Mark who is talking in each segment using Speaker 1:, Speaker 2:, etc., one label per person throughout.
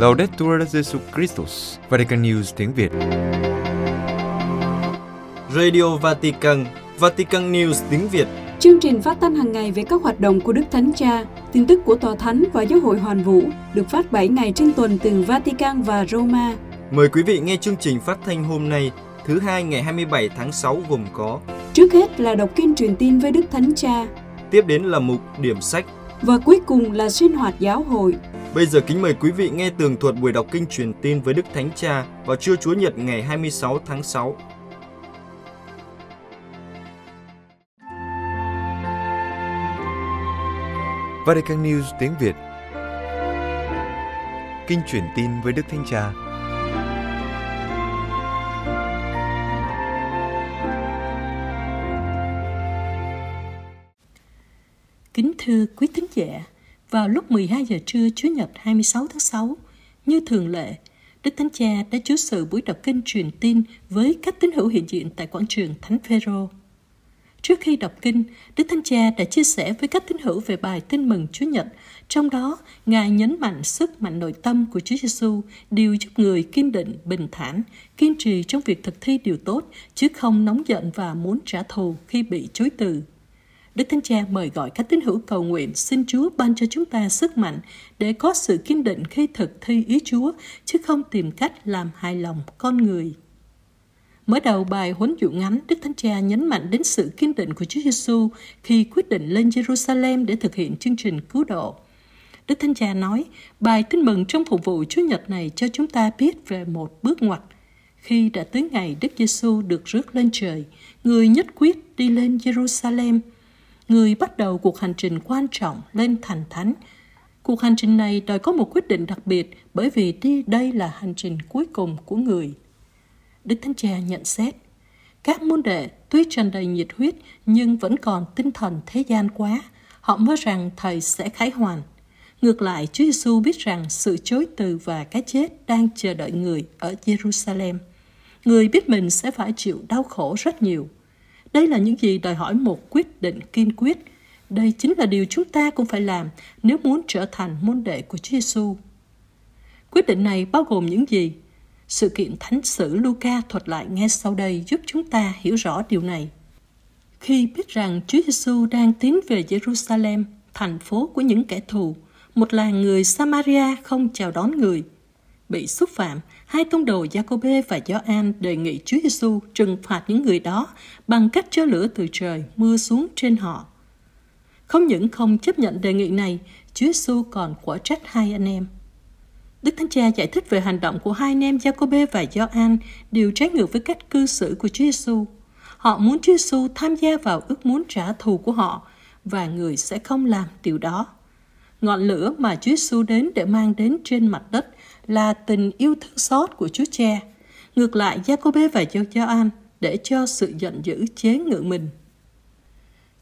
Speaker 1: Laudetur Jesu Christus, Vatican News tiếng Việt.
Speaker 2: Radio Vatican, Vatican News tiếng Việt.
Speaker 3: Chương trình phát thanh hàng ngày về các hoạt động của Đức Thánh Cha, tin tức của Tòa Thánh và Giáo hội Hoàn Vũ được phát 7 ngày trên tuần từ Vatican và Roma.
Speaker 2: Mời quý vị nghe chương trình phát thanh hôm nay, thứ hai ngày 27 tháng 6 gồm có
Speaker 3: Trước hết là đọc kinh truyền tin với Đức Thánh Cha
Speaker 2: Tiếp đến là mục điểm sách
Speaker 3: và cuối cùng là sinh hoạt giáo hội.
Speaker 2: Bây giờ kính mời quý vị nghe tường thuật buổi đọc kinh truyền tin với Đức Thánh Cha vào trưa Chúa Nhật ngày 26 tháng 6.
Speaker 1: Vatican News tiếng Việt Kinh truyền tin với Đức Thánh Cha
Speaker 4: Kính thưa quý thính giả, vào lúc 12 giờ trưa Chúa Nhật 26 tháng 6, như thường lệ, Đức Thánh Cha đã chủ sự buổi đọc kinh truyền tin với các tín hữu hiện diện tại quảng trường Thánh Phêrô. Trước khi đọc kinh, Đức Thánh Cha đã chia sẻ với các tín hữu về bài Tin mừng Chúa Nhật, trong đó Ngài nhấn mạnh sức mạnh nội tâm của Chúa Giêsu điều giúp người kiên định, bình thản, kiên trì trong việc thực thi điều tốt, chứ không nóng giận và muốn trả thù khi bị chối từ. Đức Thánh Cha mời gọi các tín hữu cầu nguyện xin Chúa ban cho chúng ta sức mạnh để có sự kiên định khi thực thi ý Chúa, chứ không tìm cách làm hài lòng con người. Mở đầu bài huấn dụ ngắn, Đức Thánh Cha nhấn mạnh đến sự kiên định của Chúa Giêsu khi quyết định lên Jerusalem để thực hiện chương trình cứu độ. Đức Thánh Cha nói, bài tin mừng trong phục vụ Chúa Nhật này cho chúng ta biết về một bước ngoặt. Khi đã tới ngày Đức Giêsu được rước lên trời, người nhất quyết đi lên Jerusalem. Người bắt đầu cuộc hành trình quan trọng lên thành thánh. Cuộc hành trình này đòi có một quyết định đặc biệt bởi vì đi đây là hành trình cuối cùng của người. Đức Thánh Cha nhận xét, các môn đệ tuy tràn đầy nhiệt huyết nhưng vẫn còn tinh thần thế gian quá. Họ mơ rằng Thầy sẽ khải hoàn. Ngược lại, Chúa Giêsu biết rằng sự chối từ và cái chết đang chờ đợi người ở Jerusalem. Người biết mình sẽ phải chịu đau khổ rất nhiều. Đây là những gì đòi hỏi một quyết định kiên quyết. Đây chính là điều chúng ta cũng phải làm nếu muốn trở thành môn đệ của Chúa Giêsu. Quyết định này bao gồm những gì? Sự kiện thánh sử Luca thuật lại nghe sau đây giúp chúng ta hiểu rõ điều này. Khi biết rằng Chúa Giêsu đang tiến về Jerusalem, thành phố của những kẻ thù, một làng người Samaria không chào đón người. Bị xúc phạm, hai tông đồ Jacobe và Gioan đề nghị Chúa Giêsu trừng phạt những người đó bằng cách cho lửa từ trời mưa xuống trên họ. Không những không chấp nhận đề nghị này, Chúa Giêsu còn quả trách hai anh em. Đức Thánh Cha giải thích về hành động của hai anh em Jacobe và Gioan đều trái ngược với cách cư xử của Chúa Giêsu. Họ muốn Chúa Giêsu tham gia vào ước muốn trả thù của họ và người sẽ không làm điều đó. Ngọn lửa mà Chúa Giêsu đến để mang đến trên mặt đất là tình yêu thương xót của Chúa Cha. Ngược lại, Giacôbê và Gioan để cho sự giận dữ chế ngự mình.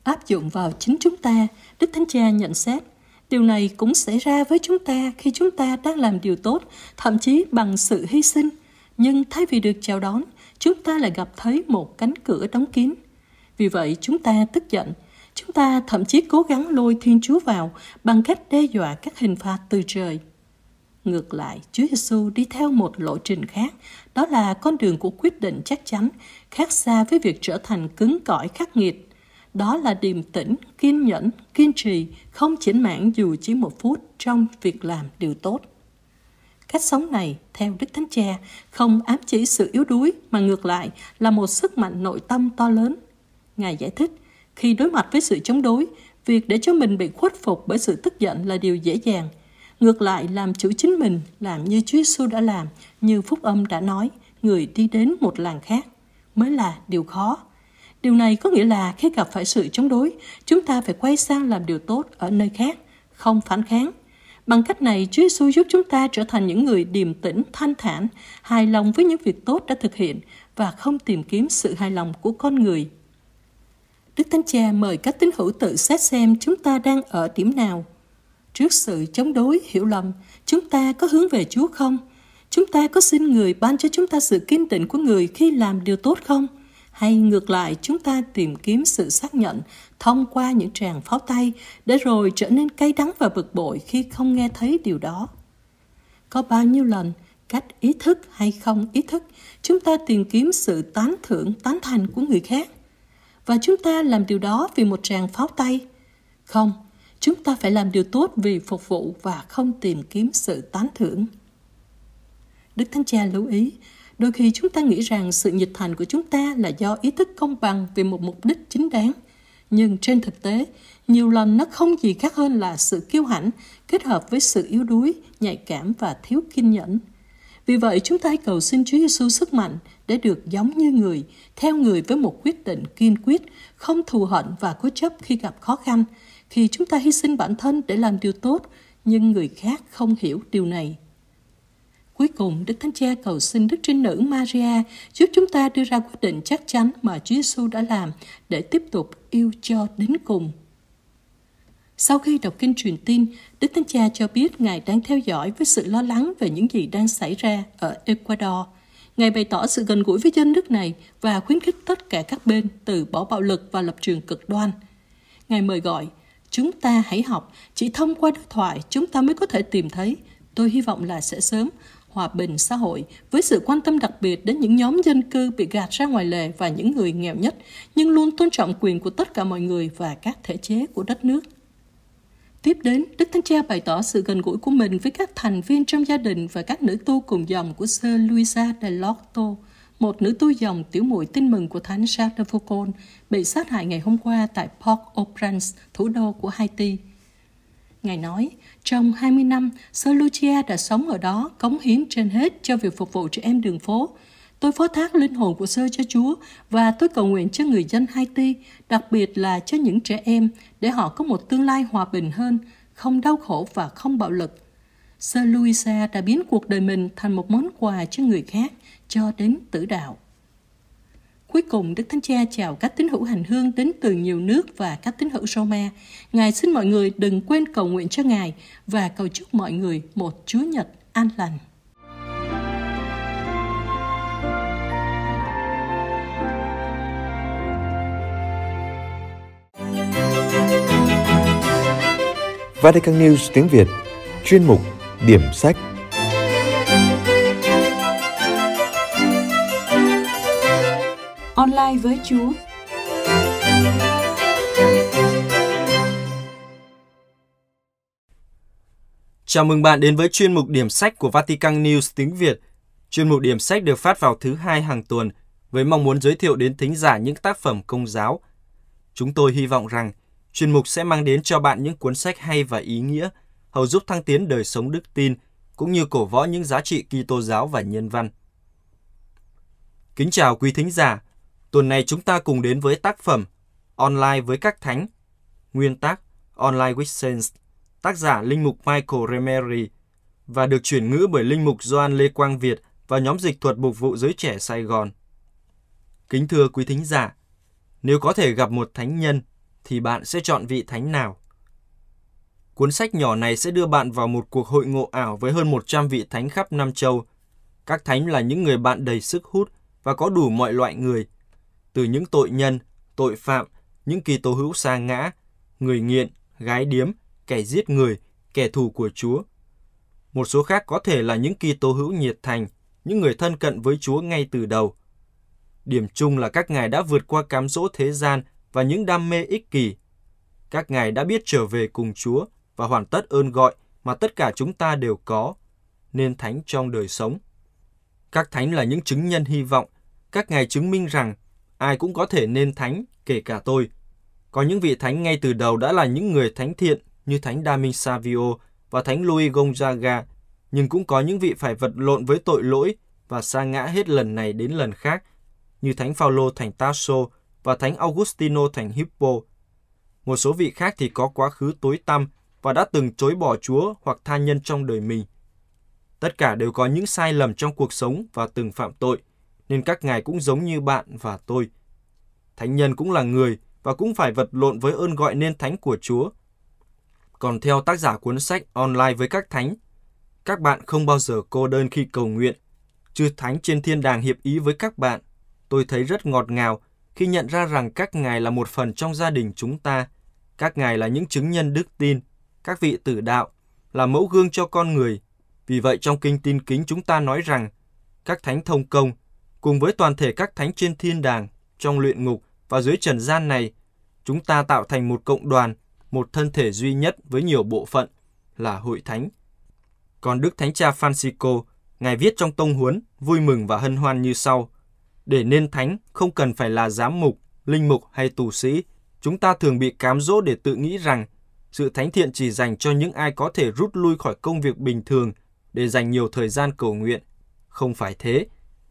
Speaker 4: Áp dụng vào chính chúng ta, Đức Thánh Cha nhận xét Điều này cũng xảy ra với chúng ta khi chúng ta đang làm điều tốt, thậm chí bằng sự hy sinh. Nhưng thay vì được chào đón, chúng ta lại gặp thấy một cánh cửa đóng kín. Vì vậy chúng ta tức giận. Chúng ta thậm chí cố gắng lôi Thiên Chúa vào bằng cách đe dọa các hình phạt từ trời. Ngược lại, Chúa Giêsu đi theo một lộ trình khác, đó là con đường của quyết định chắc chắn, khác xa với việc trở thành cứng cỏi khắc nghiệt đó là điềm tĩnh, kiên nhẫn, kiên trì, không chỉnh mãn dù chỉ một phút trong việc làm điều tốt. Cách sống này, theo Đức Thánh Cha, không ám chỉ sự yếu đuối mà ngược lại là một sức mạnh nội tâm to lớn. Ngài giải thích, khi đối mặt với sự chống đối, việc để cho mình bị khuất phục bởi sự tức giận là điều dễ dàng. Ngược lại, làm chủ chính mình, làm như Chúa Giêsu đã làm, như Phúc Âm đã nói, người đi đến một làng khác, mới là điều khó. Điều này có nghĩa là khi gặp phải sự chống đối, chúng ta phải quay sang làm điều tốt ở nơi khác, không phản kháng. Bằng cách này, Chúa Giêsu giúp chúng ta trở thành những người điềm tĩnh, thanh thản, hài lòng với những việc tốt đã thực hiện và không tìm kiếm sự hài lòng của con người. Đức Thánh Cha mời các tín hữu tự xét xem chúng ta đang ở điểm nào. Trước sự chống đối, hiểu lầm, chúng ta có hướng về Chúa không? Chúng ta có xin người ban cho chúng ta sự kiên định của người khi làm điều tốt không? hay ngược lại chúng ta tìm kiếm sự xác nhận thông qua những tràng pháo tay để rồi trở nên cay đắng và bực bội khi không nghe thấy điều đó. Có bao nhiêu lần, cách ý thức hay không ý thức, chúng ta tìm kiếm sự tán thưởng, tán thành của người khác. Và chúng ta làm điều đó vì một tràng pháo tay. Không, chúng ta phải làm điều tốt vì phục vụ và không tìm kiếm sự tán thưởng. Đức Thánh Cha lưu ý, đôi khi chúng ta nghĩ rằng sự nhiệt thành của chúng ta là do ý thức công bằng vì một mục đích chính đáng. Nhưng trên thực tế, nhiều lần nó không gì khác hơn là sự kiêu hãnh kết hợp với sự yếu đuối, nhạy cảm và thiếu kiên nhẫn. Vì vậy, chúng ta hãy cầu xin Chúa Giêsu sức mạnh để được giống như người, theo người với một quyết định kiên quyết, không thù hận và cố chấp khi gặp khó khăn, khi chúng ta hy sinh bản thân để làm điều tốt, nhưng người khác không hiểu điều này. Cuối cùng, Đức Thánh Cha cầu xin Đức Trinh Nữ Maria giúp chúng ta đưa ra quyết định chắc chắn mà Chúa Giêsu đã làm để tiếp tục yêu cho đến cùng. Sau khi đọc kinh truyền tin, Đức Thánh Cha cho biết Ngài đang theo dõi với sự lo lắng về những gì đang xảy ra ở Ecuador. Ngài bày tỏ sự gần gũi với dân nước này và khuyến khích tất cả các bên từ bỏ bạo lực và lập trường cực đoan. Ngài mời gọi, chúng ta hãy học, chỉ thông qua đối thoại chúng ta mới có thể tìm thấy, tôi hy vọng là sẽ sớm, hòa bình xã hội với sự quan tâm đặc biệt đến những nhóm dân cư bị gạt ra ngoài lề và những người nghèo nhất, nhưng luôn tôn trọng quyền của tất cả mọi người và các thể chế của đất nước. Tiếp đến, Đức Thánh Cha bày tỏ sự gần gũi của mình với các thành viên trong gia đình và các nữ tu cùng dòng của Sơ Luisa de Lorto, một nữ tu dòng tiểu muội tin mừng của Thánh Charles de Foucault, bị sát hại ngày hôm qua tại Port-au-Prince, thủ đô của Haiti. Ngài nói, trong 20 năm, Sơ Lucia đã sống ở đó, cống hiến trên hết cho việc phục vụ trẻ em đường phố, Tôi phó thác linh hồn của sơ cho Chúa và tôi cầu nguyện cho người dân Haiti, đặc biệt là cho những trẻ em, để họ có một tương lai hòa bình hơn, không đau khổ và không bạo lực. Sơ Luisa đã biến cuộc đời mình thành một món quà cho người khác, cho đến tử đạo. Cuối cùng, Đức Thánh Cha chào các tín hữu hành hương đến từ nhiều nước và các tín hữu Roma. Ngài xin mọi người đừng quên cầu nguyện cho Ngài và cầu chúc mọi người một Chúa Nhật an lành.
Speaker 1: Vatican News tiếng Việt Chuyên mục Điểm sách
Speaker 3: Online với Chúa
Speaker 2: Chào mừng bạn đến với chuyên mục điểm sách của Vatican News tiếng Việt. Chuyên mục điểm sách được phát vào thứ hai hàng tuần với mong muốn giới thiệu đến thính giả những tác phẩm công giáo. Chúng tôi hy vọng rằng chuyên mục sẽ mang đến cho bạn những cuốn sách hay và ý nghĩa, hầu giúp thăng tiến đời sống đức tin, cũng như cổ võ những giá trị Kitô giáo và nhân văn. Kính chào quý thính giả, tuần này chúng ta cùng đến với tác phẩm Online với các thánh, nguyên tác Online with Saints, tác giả Linh mục Michael Remery và được chuyển ngữ bởi Linh mục Doan Lê Quang Việt và nhóm dịch thuật mục vụ giới trẻ Sài Gòn. Kính thưa quý thính giả, nếu có thể gặp một thánh nhân thì bạn sẽ chọn vị thánh nào? Cuốn sách nhỏ này sẽ đưa bạn vào một cuộc hội ngộ ảo với hơn 100 vị thánh khắp năm châu. Các thánh là những người bạn đầy sức hút và có đủ mọi loại người. Từ những tội nhân, tội phạm, những kỳ tố hữu sa ngã, người nghiện, gái điếm, kẻ giết người, kẻ thù của Chúa. Một số khác có thể là những kỳ tố hữu nhiệt thành, những người thân cận với Chúa ngay từ đầu. Điểm chung là các ngài đã vượt qua cám dỗ thế gian và những đam mê ích kỷ. Các ngài đã biết trở về cùng Chúa và hoàn tất ơn gọi mà tất cả chúng ta đều có, nên thánh trong đời sống. Các thánh là những chứng nhân hy vọng, các ngài chứng minh rằng ai cũng có thể nên thánh, kể cả tôi. Có những vị thánh ngay từ đầu đã là những người thánh thiện như thánh Damin Savio và thánh Louis Gonzaga, nhưng cũng có những vị phải vật lộn với tội lỗi và sa ngã hết lần này đến lần khác, như thánh Phaolô thành Tasso và Thánh Augustino thành Hippo. Một số vị khác thì có quá khứ tối tăm và đã từng chối bỏ Chúa hoặc tha nhân trong đời mình. Tất cả đều có những sai lầm trong cuộc sống và từng phạm tội, nên các ngài cũng giống như bạn và tôi. Thánh nhân cũng là người và cũng phải vật lộn với ơn gọi nên thánh của Chúa. Còn theo tác giả cuốn sách online với các thánh, các bạn không bao giờ cô đơn khi cầu nguyện. Chư thánh trên thiên đàng hiệp ý với các bạn. Tôi thấy rất ngọt ngào khi nhận ra rằng các ngài là một phần trong gia đình chúng ta. Các ngài là những chứng nhân đức tin, các vị tử đạo, là mẫu gương cho con người. Vì vậy trong kinh tin kính chúng ta nói rằng các thánh thông công cùng với toàn thể các thánh trên thiên đàng, trong luyện ngục và dưới trần gian này, chúng ta tạo thành một cộng đoàn, một thân thể duy nhất với nhiều bộ phận là hội thánh. Còn Đức Thánh Cha Francisco, Ngài viết trong tông huấn, vui mừng và hân hoan như sau. Để nên thánh không cần phải là giám mục, linh mục hay tù sĩ. Chúng ta thường bị cám dỗ để tự nghĩ rằng sự thánh thiện chỉ dành cho những ai có thể rút lui khỏi công việc bình thường để dành nhiều thời gian cầu nguyện. Không phải thế.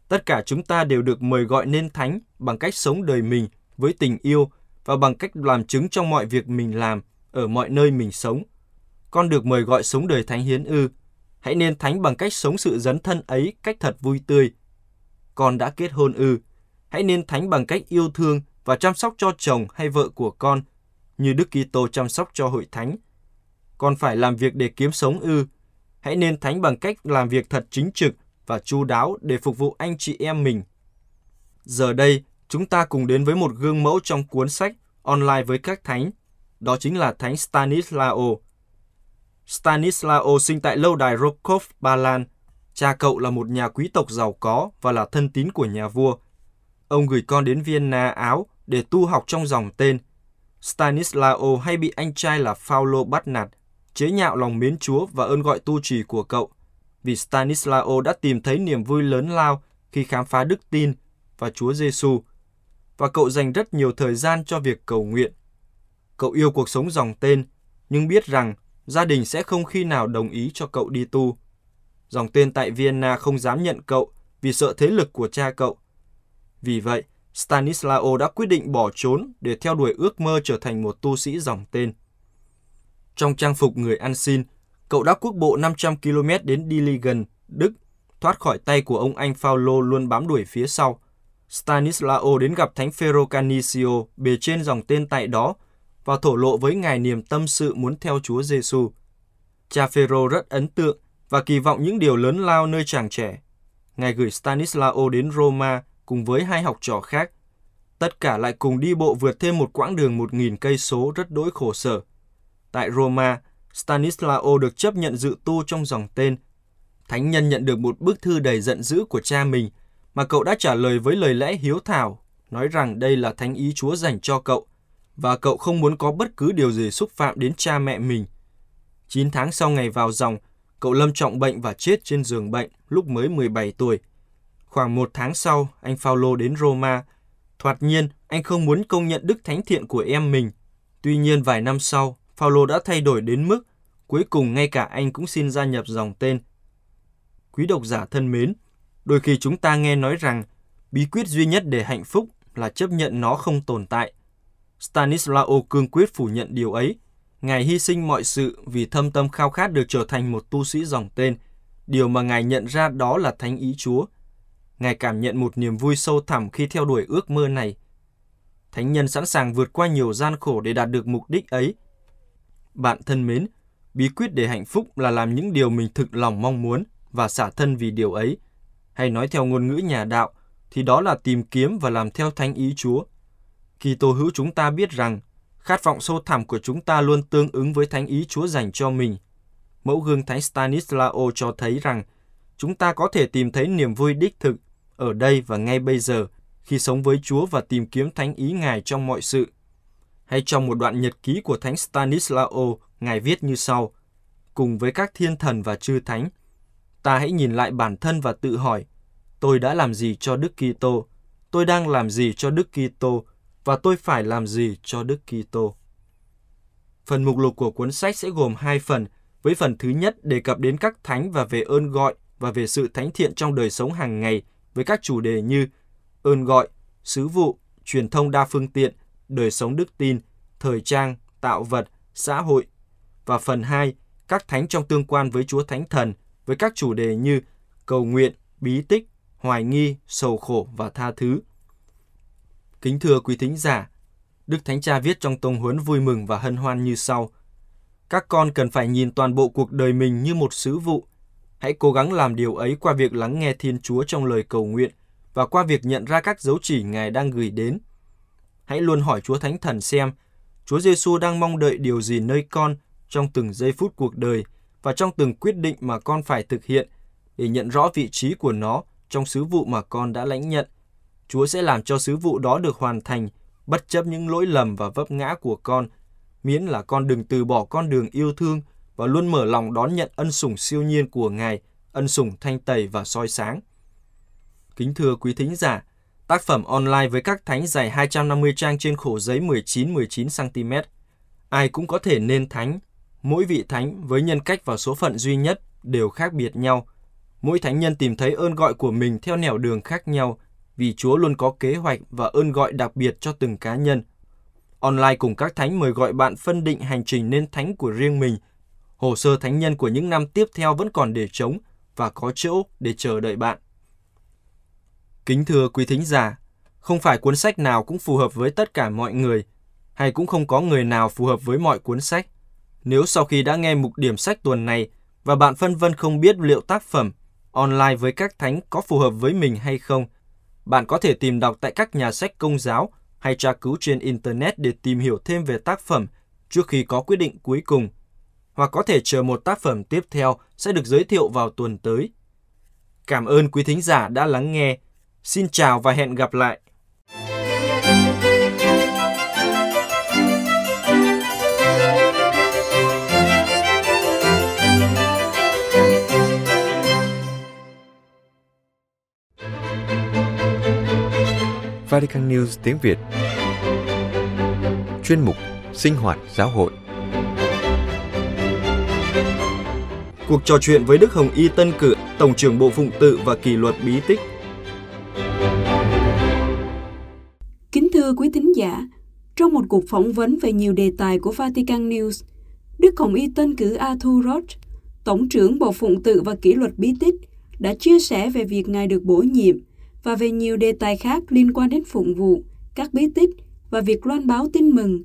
Speaker 2: Tất cả chúng ta đều được mời gọi nên thánh bằng cách sống đời mình với tình yêu và bằng cách làm chứng trong mọi việc mình làm, ở mọi nơi mình sống. Con được mời gọi sống đời thánh hiến ư. Hãy nên thánh bằng cách sống sự dấn thân ấy cách thật vui tươi. Con đã kết hôn ư. Hãy nên thánh bằng cách yêu thương và chăm sóc cho chồng hay vợ của con, như Đức Kitô chăm sóc cho hội thánh. Con phải làm việc để kiếm sống ư. Hãy nên thánh bằng cách làm việc thật chính trực và chu đáo để phục vụ anh chị em mình. Giờ đây, chúng ta cùng đến với một gương mẫu trong cuốn sách Online với các thánh. Đó chính là Thánh Stanislao. Stanislao sinh tại lâu đài Rokov, Ba Lan. Cha cậu là một nhà quý tộc giàu có và là thân tín của nhà vua. Ông gửi con đến Vienna, Áo để tu học trong dòng tên. Stanislao hay bị anh trai là Paulo bắt nạt, chế nhạo lòng mến Chúa và ơn gọi tu trì của cậu. Vì Stanislao đã tìm thấy niềm vui lớn lao khi khám phá đức tin và Chúa Giêsu và cậu dành rất nhiều thời gian cho việc cầu nguyện. Cậu yêu cuộc sống dòng tên, nhưng biết rằng gia đình sẽ không khi nào đồng ý cho cậu đi tu. Dòng tên tại Vienna không dám nhận cậu vì sợ thế lực của cha cậu. Vì vậy, Stanislao đã quyết định bỏ trốn để theo đuổi ước mơ trở thành một tu sĩ dòng tên. Trong trang phục người ăn xin, cậu đã quốc bộ 500 km đến Diligen, Đức, thoát khỏi tay của ông anh Paulo luôn bám đuổi phía sau. Stanislao đến gặp Thánh Phêrô Canicio bề trên dòng tên tại đó và thổ lộ với ngài niềm tâm sự muốn theo Chúa Giêsu. Cha Phêrô rất ấn tượng và kỳ vọng những điều lớn lao nơi chàng trẻ. Ngài gửi Stanislao đến Roma cùng với hai học trò khác. Tất cả lại cùng đi bộ vượt thêm một quãng đường một nghìn cây số rất đỗi khổ sở. Tại Roma, Stanislao được chấp nhận dự tu trong dòng tên. Thánh nhân nhận được một bức thư đầy giận dữ của cha mình mà cậu đã trả lời với lời lẽ hiếu thảo, nói rằng đây là thánh ý Chúa dành cho cậu và cậu không muốn có bất cứ điều gì xúc phạm đến cha mẹ mình. 9 tháng sau ngày vào dòng, cậu lâm trọng bệnh và chết trên giường bệnh lúc mới 17 tuổi. Khoảng một tháng sau, anh Paulo đến Roma. Thoạt nhiên, anh không muốn công nhận đức thánh thiện của em mình. Tuy nhiên vài năm sau, Paulo đã thay đổi đến mức cuối cùng ngay cả anh cũng xin gia nhập dòng tên. Quý độc giả thân mến, đôi khi chúng ta nghe nói rằng bí quyết duy nhất để hạnh phúc là chấp nhận nó không tồn tại. Stanislao cương quyết phủ nhận điều ấy. Ngài hy sinh mọi sự vì thâm tâm khao khát được trở thành một tu sĩ dòng tên. Điều mà Ngài nhận ra đó là thánh ý Chúa. Ngài cảm nhận một niềm vui sâu thẳm khi theo đuổi ước mơ này. Thánh nhân sẵn sàng vượt qua nhiều gian khổ để đạt được mục đích ấy. Bạn thân mến, bí quyết để hạnh phúc là làm những điều mình thực lòng mong muốn và xả thân vì điều ấy. Hay nói theo ngôn ngữ nhà đạo, thì đó là tìm kiếm và làm theo thánh ý Chúa. Kỳ tô hữu chúng ta biết rằng, khát vọng sâu thẳm của chúng ta luôn tương ứng với thánh ý Chúa dành cho mình. Mẫu gương Thánh Stanislao cho thấy rằng, chúng ta có thể tìm thấy niềm vui đích thực ở đây và ngay bây giờ khi sống với Chúa và tìm kiếm thánh ý Ngài trong mọi sự. Hay trong một đoạn nhật ký của Thánh Stanislao, Ngài viết như sau, cùng với các thiên thần và chư thánh, ta hãy nhìn lại bản thân và tự hỏi, tôi đã làm gì cho Đức Kitô? Tôi đang làm gì cho Đức Kitô? Và tôi phải làm gì cho Đức Kitô? Phần mục lục của cuốn sách sẽ gồm hai phần, với phần thứ nhất đề cập đến các thánh và về ơn gọi và về sự thánh thiện trong đời sống hàng ngày với các chủ đề như ơn gọi, sứ vụ, truyền thông đa phương tiện, đời sống đức tin, thời trang, tạo vật, xã hội. Và phần 2, các thánh trong tương quan với Chúa Thánh Thần với các chủ đề như cầu nguyện, bí tích, hoài nghi, sầu khổ và tha thứ. Kính thưa quý thính giả, Đức Thánh Cha viết trong tông huấn vui mừng và hân hoan như sau. Các con cần phải nhìn toàn bộ cuộc đời mình như một sứ vụ. Hãy cố gắng làm điều ấy qua việc lắng nghe Thiên Chúa trong lời cầu nguyện và qua việc nhận ra các dấu chỉ Ngài đang gửi đến. Hãy luôn hỏi Chúa Thánh Thần xem Chúa Giêsu đang mong đợi điều gì nơi con trong từng giây phút cuộc đời và trong từng quyết định mà con phải thực hiện để nhận rõ vị trí của nó trong sứ vụ mà con đã lãnh nhận. Chúa sẽ làm cho sứ vụ đó được hoàn thành, bất chấp những lỗi lầm và vấp ngã của con, miễn là con đừng từ bỏ con đường yêu thương và luôn mở lòng đón nhận ân sủng siêu nhiên của Ngài, ân sủng thanh tẩy và soi sáng. Kính thưa quý thính giả, tác phẩm online với các thánh dài 250 trang trên khổ giấy 19-19 cm. Ai cũng có thể nên thánh. Mỗi vị thánh với nhân cách và số phận duy nhất đều khác biệt nhau. Mỗi thánh nhân tìm thấy ơn gọi của mình theo nẻo đường khác nhau vì Chúa luôn có kế hoạch và ơn gọi đặc biệt cho từng cá nhân. Online cùng các thánh mời gọi bạn phân định hành trình nên thánh của riêng mình. Hồ sơ thánh nhân của những năm tiếp theo vẫn còn để trống và có chỗ để chờ đợi bạn. Kính thưa quý thính giả, không phải cuốn sách nào cũng phù hợp với tất cả mọi người, hay cũng không có người nào phù hợp với mọi cuốn sách. Nếu sau khi đã nghe mục điểm sách tuần này và bạn phân vân không biết liệu tác phẩm online với các thánh có phù hợp với mình hay không, bạn có thể tìm đọc tại các nhà sách công giáo hay tra cứu trên Internet để tìm hiểu thêm về tác phẩm trước khi có quyết định cuối cùng. Hoặc có thể chờ một tác phẩm tiếp theo sẽ được giới thiệu vào tuần tới. Cảm ơn quý thính giả đã lắng nghe. Xin chào và hẹn gặp lại.
Speaker 1: Vatican News tiếng Việt Chuyên mục Sinh hoạt giáo hội
Speaker 2: Cuộc trò chuyện với Đức Hồng Y Tân Cử, Tổng trưởng Bộ Phụng tự và Kỷ luật Bí tích.
Speaker 3: Kính thưa quý thính giả, trong một cuộc phỏng vấn về nhiều đề tài của Vatican News, Đức Hồng Y Tân cử Arthur Roth, Tổng trưởng Bộ Phụng tự và Kỷ luật Bí tích, đã chia sẻ về việc Ngài được bổ nhiệm và về nhiều đề tài khác liên quan đến phụng vụ, các bí tích và việc loan báo tin mừng.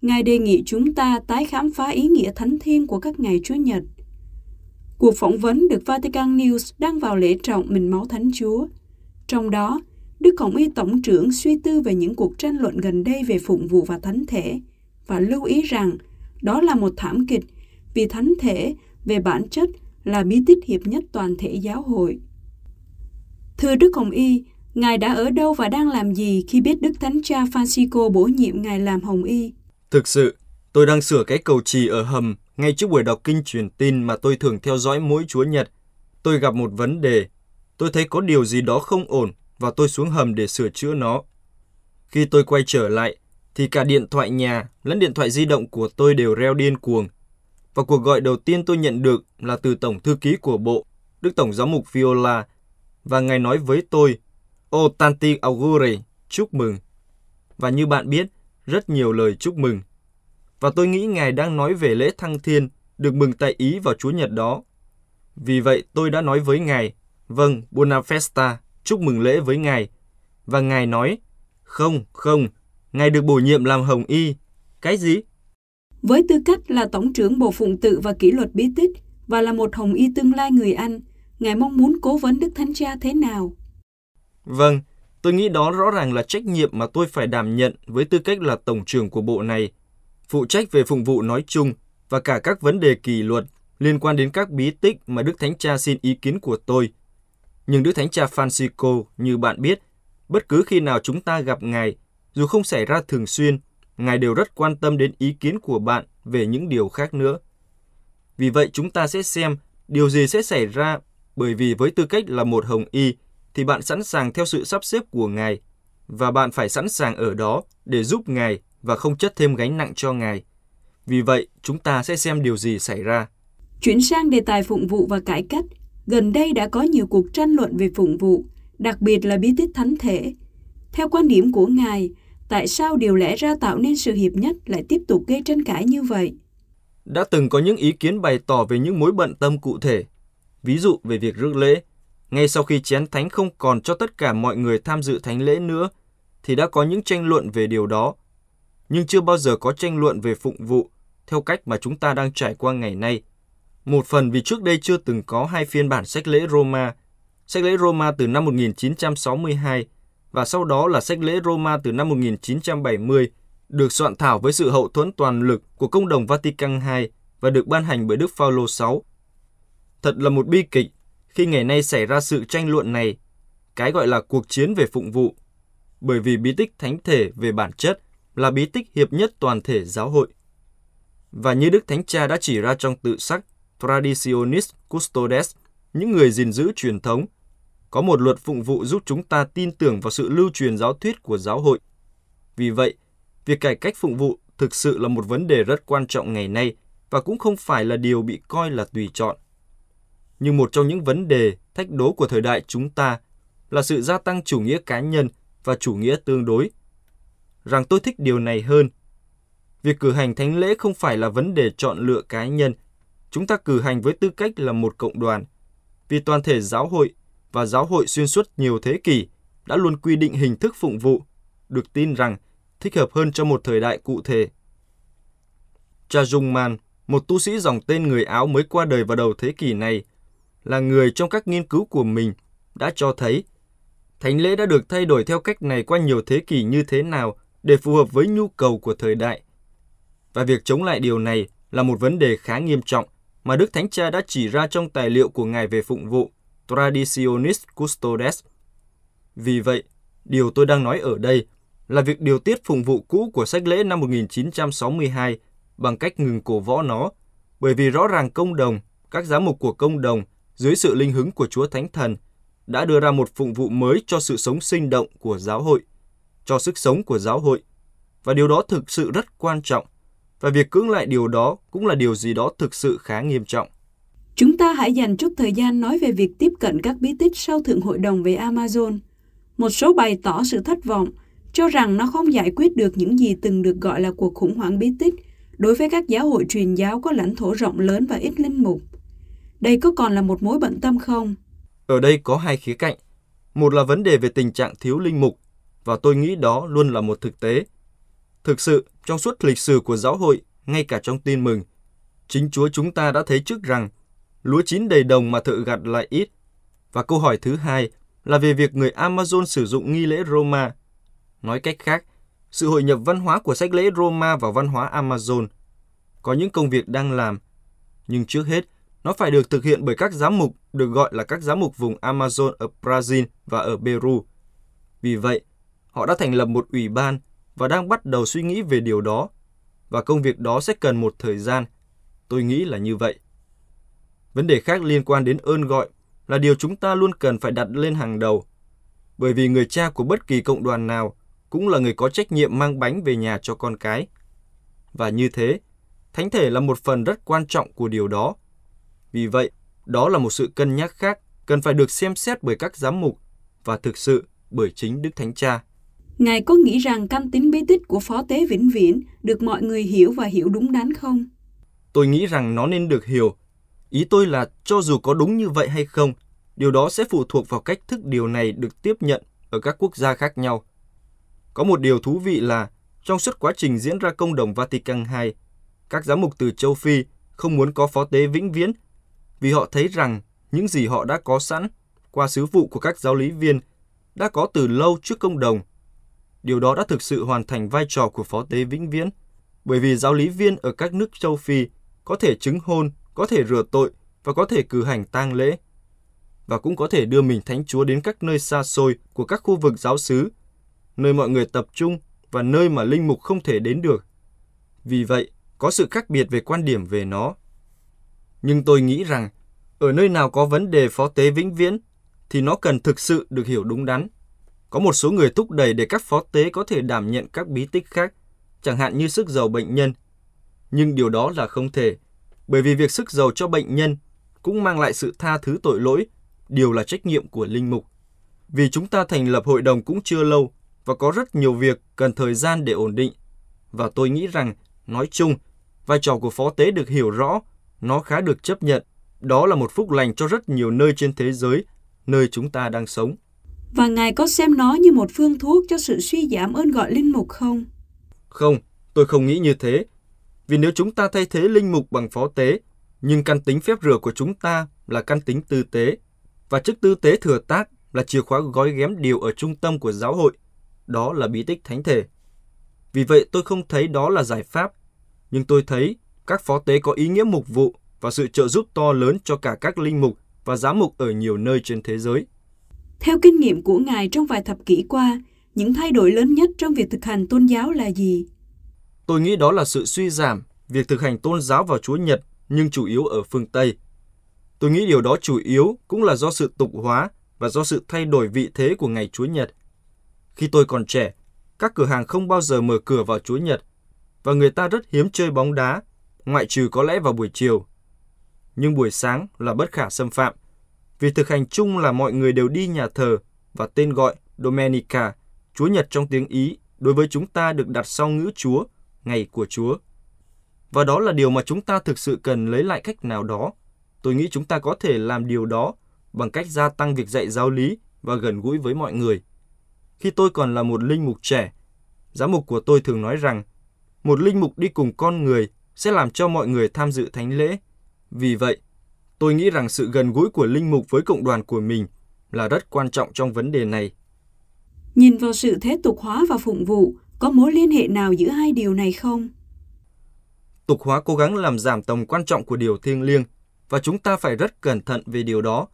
Speaker 3: Ngài đề nghị chúng ta tái khám phá ý nghĩa thánh thiên của các ngày Chúa Nhật. Cuộc phỏng vấn được Vatican News đăng vào lễ trọng mình máu Thánh Chúa. Trong đó, Đức Hồng Y Tổng trưởng suy tư về những cuộc tranh luận gần đây về phụng vụ và thánh thể và lưu ý rằng đó là một thảm kịch vì thánh thể về bản chất là bí tích hiệp nhất toàn thể giáo hội. Thưa Đức Hồng Y, Ngài đã ở đâu và đang làm gì khi biết Đức Thánh Cha Francisco bổ nhiệm Ngài làm Hồng Y?
Speaker 2: Thực sự, tôi đang sửa cái cầu trì ở hầm ngay trước buổi đọc kinh truyền tin mà tôi thường theo dõi mỗi Chúa Nhật. Tôi gặp một vấn đề. Tôi thấy có điều gì đó không ổn và tôi xuống hầm để sửa chữa nó. Khi tôi quay trở lại, thì cả điện thoại nhà lẫn điện thoại di động của tôi đều reo điên cuồng. Và cuộc gọi đầu tiên tôi nhận được là từ Tổng Thư ký của Bộ, Đức Tổng Giám mục Viola, và Ngài nói với tôi, O tanti auguri, chúc mừng. Và như bạn biết, rất nhiều lời chúc mừng. Và tôi nghĩ Ngài đang nói về lễ thăng thiên, được mừng tại Ý vào Chúa Nhật đó. Vì vậy tôi đã nói với Ngài, vâng, Buona Festa, chúc mừng lễ với Ngài. Và Ngài nói, không, không, Ngài được bổ nhiệm làm Hồng Y. Cái gì?
Speaker 3: Với tư cách là Tổng trưởng Bộ Phụng tự và Kỷ luật Bí tích và là một Hồng Y tương lai người Anh, Ngài mong muốn cố vấn Đức Thánh Cha thế nào?
Speaker 2: Vâng, tôi nghĩ đó rõ ràng là trách nhiệm mà tôi phải đảm nhận với tư cách là Tổng trưởng của bộ này, phụ trách về phụng vụ nói chung và cả các vấn đề kỷ luật liên quan đến các bí tích mà Đức Thánh Cha xin ý kiến của tôi. Nhưng Đức Thánh Cha Francisco, như bạn biết, bất cứ khi nào chúng ta gặp Ngài, dù không xảy ra thường xuyên, Ngài đều rất quan tâm đến ý kiến của bạn về những điều khác nữa. Vì vậy chúng ta sẽ xem điều gì sẽ xảy ra bởi vì với tư cách là một hồng y thì bạn sẵn sàng theo sự sắp xếp của Ngài và bạn phải sẵn sàng ở đó để giúp Ngài và không chất thêm gánh nặng cho Ngài. Vì vậy, chúng ta sẽ xem điều gì xảy ra.
Speaker 3: Chuyển sang đề tài phụng vụ và cải cách, gần đây đã có nhiều cuộc tranh luận về phụng vụ, đặc biệt là bí tích thánh thể. Theo quan điểm của Ngài, tại sao điều lẽ ra tạo nên sự hiệp nhất lại tiếp tục gây tranh cãi như vậy?
Speaker 2: Đã từng có những ý kiến bày tỏ về những mối bận tâm cụ thể, ví dụ về việc rước lễ. Ngay sau khi chén thánh không còn cho tất cả mọi người tham dự thánh lễ nữa, thì đã có những tranh luận về điều đó. Nhưng chưa bao giờ có tranh luận về phụng vụ theo cách mà chúng ta đang trải qua ngày nay. Một phần vì trước đây chưa từng có hai phiên bản sách lễ Roma. Sách lễ Roma từ năm 1962 và sau đó là sách lễ Roma từ năm 1970 được soạn thảo với sự hậu thuẫn toàn lực của công đồng Vatican II và được ban hành bởi Đức Phaolô VI. Thật là một bi kịch khi ngày nay xảy ra sự tranh luận này, cái gọi là cuộc chiến về phụng vụ, bởi vì bí tích thánh thể về bản chất là bí tích hiệp nhất toàn thể giáo hội. Và như Đức Thánh Cha đã chỉ ra trong tự sắc Traditionis Custodes, những người gìn giữ truyền thống, có một luật phụng vụ giúp chúng ta tin tưởng vào sự lưu truyền giáo thuyết của giáo hội. Vì vậy, việc cải cách phụng vụ thực sự là một vấn đề rất quan trọng ngày nay và cũng không phải là điều bị coi là tùy chọn. Nhưng một trong những vấn đề thách đố của thời đại chúng ta là sự gia tăng chủ nghĩa cá nhân và chủ nghĩa tương đối. Rằng tôi thích điều này hơn. Việc cử hành thánh lễ không phải là vấn đề chọn lựa cá nhân. Chúng ta cử hành với tư cách là một cộng đoàn. Vì toàn thể giáo hội và giáo hội xuyên suốt nhiều thế kỷ đã luôn quy định hình thức phụng vụ, được tin rằng thích hợp hơn cho một thời đại cụ thể. Cha Dung Man, một tu sĩ dòng tên người Áo mới qua đời vào đầu thế kỷ này, là người trong các nghiên cứu của mình đã cho thấy thánh lễ đã được thay đổi theo cách này qua nhiều thế kỷ như thế nào để phù hợp với nhu cầu của thời đại. Và việc chống lại điều này là một vấn đề khá nghiêm trọng mà Đức Thánh Cha đã chỉ ra trong tài liệu của Ngài về phụng vụ Traditionis Custodes. Vì vậy, điều tôi đang nói ở đây là việc điều tiết phụng vụ cũ của sách lễ năm 1962 bằng cách ngừng cổ võ nó, bởi vì rõ ràng công đồng, các giám mục của công đồng dưới sự linh hứng của Chúa Thánh Thần đã đưa ra một phụng vụ mới cho sự sống sinh động của giáo hội, cho sức sống của giáo hội. Và điều đó thực sự rất quan trọng, và việc cưỡng lại điều đó cũng là điều gì đó thực sự khá nghiêm trọng.
Speaker 3: Chúng ta hãy dành chút thời gian nói về việc tiếp cận các bí tích sau Thượng Hội đồng về Amazon. Một số bày tỏ sự thất vọng, cho rằng nó không giải quyết được những gì từng được gọi là cuộc khủng hoảng bí tích đối với các giáo hội truyền giáo có lãnh thổ rộng lớn và ít linh mục. Đây có còn là một mối bận tâm không?
Speaker 2: Ở đây có hai khía cạnh. Một là vấn đề về tình trạng thiếu linh mục, và tôi nghĩ đó luôn là một thực tế. Thực sự, trong suốt lịch sử của giáo hội, ngay cả trong tin mừng, chính Chúa chúng ta đã thấy trước rằng lúa chín đầy đồng mà thợ gặt lại ít. Và câu hỏi thứ hai là về việc người Amazon sử dụng nghi lễ Roma. Nói cách khác, sự hội nhập văn hóa của sách lễ Roma vào văn hóa Amazon. Có những công việc đang làm, nhưng trước hết, nó phải được thực hiện bởi các giám mục được gọi là các giám mục vùng Amazon ở Brazil và ở Peru. Vì vậy, họ đã thành lập một ủy ban và đang bắt đầu suy nghĩ về điều đó. Và công việc đó sẽ cần một thời gian. Tôi nghĩ là như vậy. Vấn đề khác liên quan đến ơn gọi là điều chúng ta luôn cần phải đặt lên hàng đầu. Bởi vì người cha của bất kỳ cộng đoàn nào cũng là người có trách nhiệm mang bánh về nhà cho con cái. Và như thế, thánh thể là một phần rất quan trọng của điều đó. Vì vậy, đó là một sự cân nhắc khác cần phải được xem xét bởi các giám mục và thực sự bởi chính Đức Thánh Cha.
Speaker 3: Ngài có nghĩ rằng căn tính bí tích của Phó Tế Vĩnh Viễn được mọi người hiểu và hiểu đúng đắn không?
Speaker 2: Tôi nghĩ rằng nó nên được hiểu. Ý tôi là cho dù có đúng như vậy hay không, điều đó sẽ phụ thuộc vào cách thức điều này được tiếp nhận ở các quốc gia khác nhau. Có một điều thú vị là trong suốt quá trình diễn ra công đồng Vatican II, các giám mục từ châu Phi không muốn có phó tế vĩnh viễn vì họ thấy rằng những gì họ đã có sẵn qua sứ vụ của các giáo lý viên đã có từ lâu trước công đồng. Điều đó đã thực sự hoàn thành vai trò của phó tế vĩnh viễn, bởi vì giáo lý viên ở các nước châu Phi có thể chứng hôn, có thể rửa tội và có thể cử hành tang lễ và cũng có thể đưa mình thánh chúa đến các nơi xa xôi của các khu vực giáo xứ, nơi mọi người tập trung và nơi mà linh mục không thể đến được. Vì vậy, có sự khác biệt về quan điểm về nó. Nhưng tôi nghĩ rằng, ở nơi nào có vấn đề phó tế vĩnh viễn, thì nó cần thực sự được hiểu đúng đắn. Có một số người thúc đẩy để các phó tế có thể đảm nhận các bí tích khác, chẳng hạn như sức dầu bệnh nhân. Nhưng điều đó là không thể, bởi vì việc sức dầu cho bệnh nhân cũng mang lại sự tha thứ tội lỗi, điều là trách nhiệm của linh mục. Vì chúng ta thành lập hội đồng cũng chưa lâu và có rất nhiều việc cần thời gian để ổn định. Và tôi nghĩ rằng, nói chung, vai trò của phó tế được hiểu rõ, nó khá được chấp nhận. Đó là một phúc lành cho rất nhiều nơi trên thế giới, nơi chúng ta đang sống.
Speaker 3: Và Ngài có xem nó như một phương thuốc cho sự suy giảm ơn gọi linh mục không?
Speaker 2: Không, tôi không nghĩ như thế. Vì nếu chúng ta thay thế linh mục bằng phó tế, nhưng căn tính phép rửa của chúng ta là căn tính tư tế, và chức tư tế thừa tác là chìa khóa gói ghém điều ở trung tâm của giáo hội, đó là bí tích thánh thể. Vì vậy tôi không thấy đó là giải pháp, nhưng tôi thấy Các phó tế có ý nghĩa mục vụ và sự trợ giúp to lớn cho cả các linh mục và giám mục ở nhiều nơi trên thế giới.
Speaker 3: Theo kinh nghiệm của Ngài trong vài thập kỷ qua, những thay đổi lớn nhất trong việc thực hành tôn giáo là gì?
Speaker 2: Tôi nghĩ đó là sự suy giảm việc thực hành tôn giáo vào Chúa Nhật nhưng chủ yếu ở phương Tây. Tôi nghĩ điều đó chủ yếu cũng là do sự tục hóa và do sự thay đổi vị thế của ngày Chúa Nhật. Khi tôi còn trẻ, các cửa hàng không bao giờ mở cửa vào Chúa Nhật và người ta rất hiếm chơi bóng đá, ngoại trừ có lẽ vào buổi chiều. Nhưng buổi sáng là bất khả xâm phạm, vì thực hành chung là mọi người đều đi nhà thờ và tên gọi Domenica, Chúa Nhật trong tiếng Ý, đối với chúng ta được đặt sau ngữ Chúa, ngày của Chúa. Và đó là điều mà chúng ta thực sự cần lấy lại cách nào đó. Tôi nghĩ chúng ta có thể làm điều đó bằng cách gia tăng việc dạy giáo lý và gần gũi với mọi người. Khi tôi còn là một linh mục trẻ, giám mục của tôi thường nói rằng một linh mục đi cùng con người sẽ làm cho mọi người tham dự thánh lễ. Vì vậy, tôi nghĩ rằng sự gần gũi của linh mục với cộng đoàn của mình là rất quan trọng trong vấn đề này.
Speaker 3: Nhìn vào sự thế tục hóa và phụng vụ, có mối liên hệ nào giữa hai điều này không?
Speaker 2: Tục hóa cố gắng làm giảm tầm quan trọng của điều thiêng liêng và chúng ta phải rất cẩn thận về điều đó.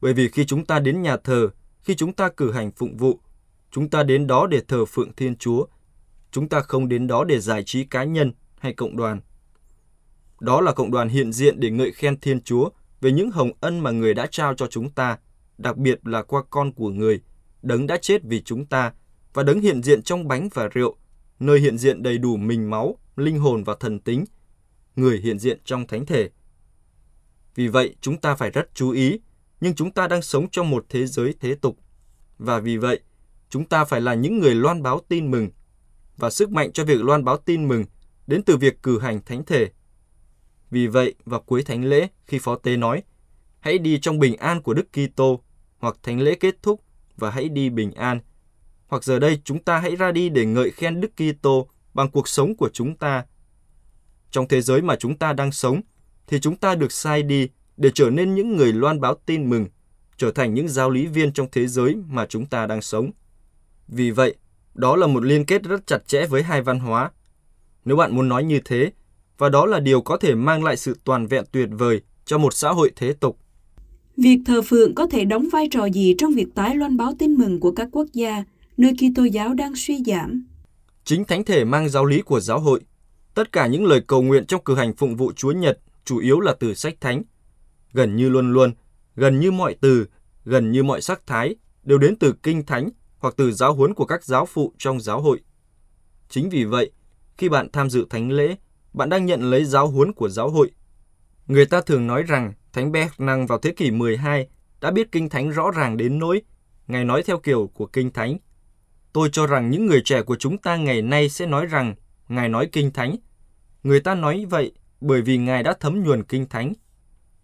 Speaker 2: Bởi vì khi chúng ta đến nhà thờ, khi chúng ta cử hành phụng vụ, chúng ta đến đó để thờ phượng Thiên Chúa. Chúng ta không đến đó để giải trí cá nhân hay cộng đoàn. Đó là cộng đoàn hiện diện để ngợi khen Thiên Chúa về những hồng ân mà người đã trao cho chúng ta, đặc biệt là qua con của người, đấng đã chết vì chúng ta và đấng hiện diện trong bánh và rượu, nơi hiện diện đầy đủ mình máu, linh hồn và thần tính, người hiện diện trong thánh thể. Vì vậy, chúng ta phải rất chú ý, nhưng chúng ta đang sống trong một thế giới thế tục. Và vì vậy, chúng ta phải là những người loan báo tin mừng. Và sức mạnh cho việc loan báo tin mừng đến từ việc cử hành thánh thể. Vì vậy, vào cuối thánh lễ, khi phó tế nói, hãy đi trong bình an của Đức Kitô, hoặc thánh lễ kết thúc và hãy đi bình an. Hoặc giờ đây chúng ta hãy ra đi để ngợi khen Đức Kitô bằng cuộc sống của chúng ta. Trong thế giới mà chúng ta đang sống, thì chúng ta được sai đi để trở nên những người loan báo tin mừng, trở thành những giáo lý viên trong thế giới mà chúng ta đang sống. Vì vậy, đó là một liên kết rất chặt chẽ với hai văn hóa. Nếu bạn muốn nói như thế, và đó là điều có thể mang lại sự toàn vẹn tuyệt vời cho một xã hội thế tục.
Speaker 3: Việc thờ phượng có thể đóng vai trò gì trong việc tái loan báo tin mừng của các quốc gia nơi Kitô giáo đang suy giảm?
Speaker 2: Chính thánh thể mang giáo lý của giáo hội. Tất cả những lời cầu nguyện trong cử hành phụng vụ Chúa Nhật chủ yếu là từ sách thánh. Gần như luôn luôn, gần như mọi từ, gần như mọi sắc thái đều đến từ kinh thánh hoặc từ giáo huấn của các giáo phụ trong giáo hội. Chính vì vậy, khi bạn tham dự thánh lễ, bạn đang nhận lấy giáo huấn của giáo hội. Người ta thường nói rằng Thánh Bernard vào thế kỷ 12 đã biết kinh thánh rõ ràng đến nỗi Ngài nói theo kiểu của kinh thánh. Tôi cho rằng những người trẻ của chúng ta ngày nay sẽ nói rằng Ngài nói kinh thánh. Người ta nói vậy bởi vì Ngài đã thấm nhuần kinh thánh.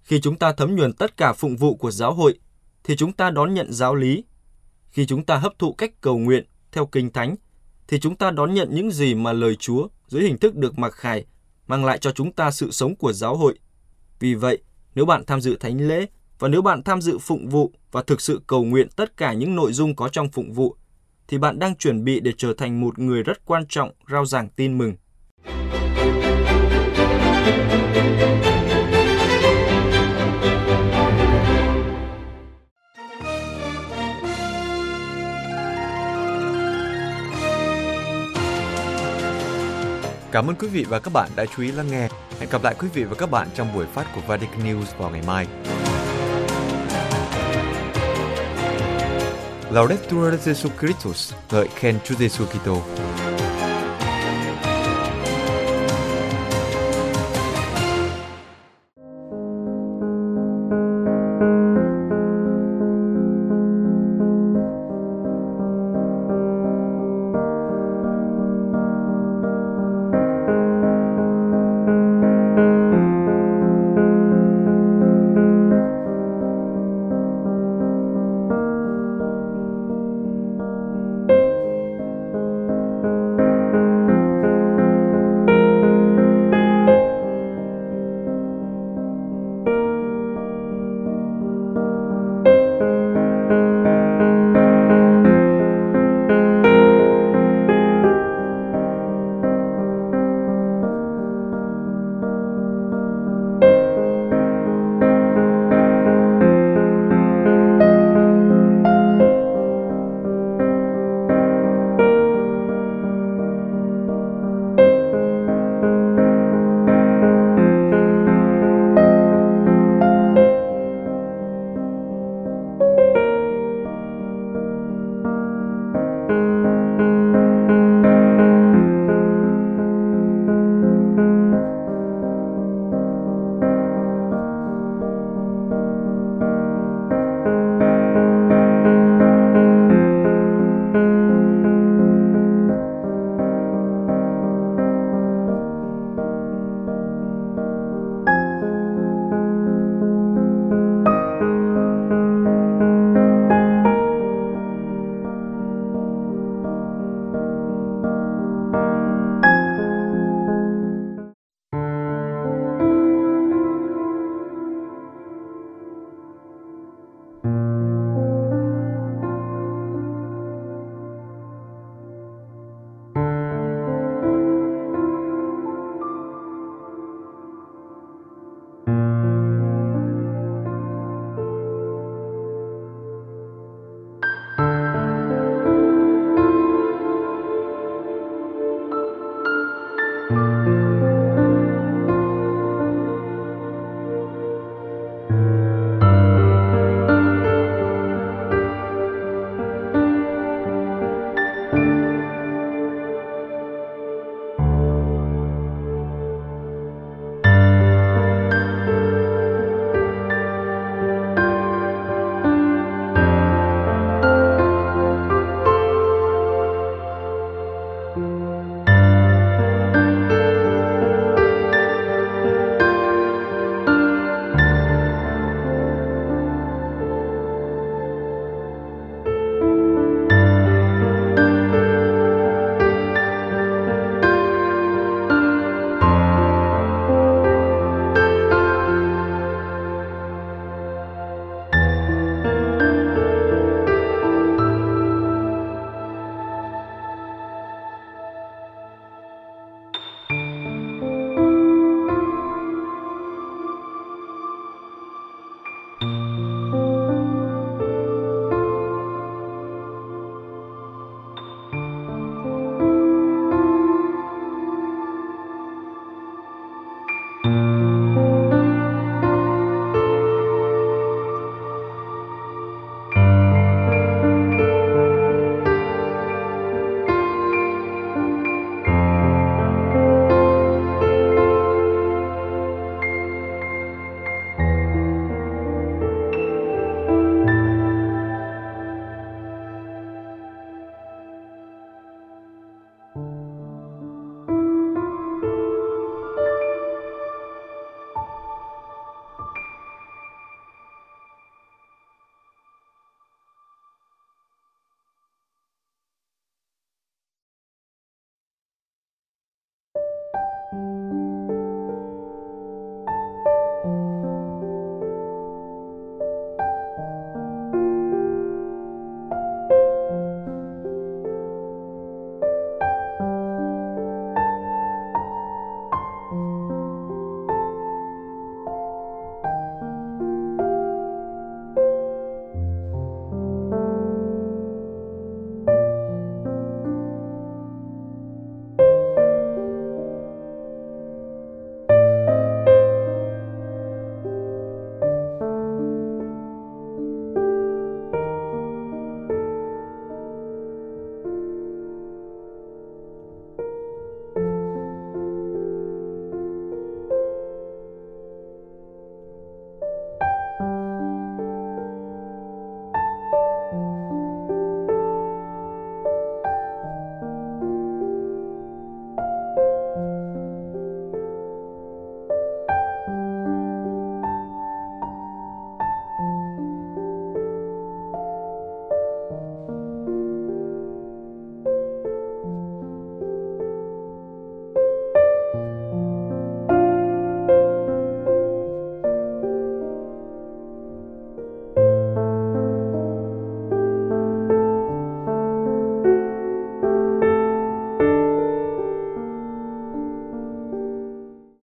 Speaker 2: Khi chúng ta thấm nhuần tất cả phụng vụ của giáo hội, thì chúng ta đón nhận giáo lý. Khi chúng ta hấp thụ cách cầu nguyện theo kinh thánh, thì chúng ta đón nhận những gì mà lời Chúa dưới hình thức được mặc khải mang lại cho chúng ta sự sống của giáo hội. Vì vậy, nếu bạn tham dự thánh lễ và nếu bạn tham dự phụng vụ và thực sự cầu nguyện tất cả những nội dung có trong phụng vụ, thì bạn đang chuẩn bị để trở thành một người rất quan trọng rao giảng tin mừng.
Speaker 1: Cảm ơn quý vị và các bạn đã chú ý lắng nghe. Hẹn gặp lại quý vị và các bạn trong buổi phát của Vatican News vào ngày mai. Laudetur Jesu Christus, ngợi khen Chúa Giêsu Kitô.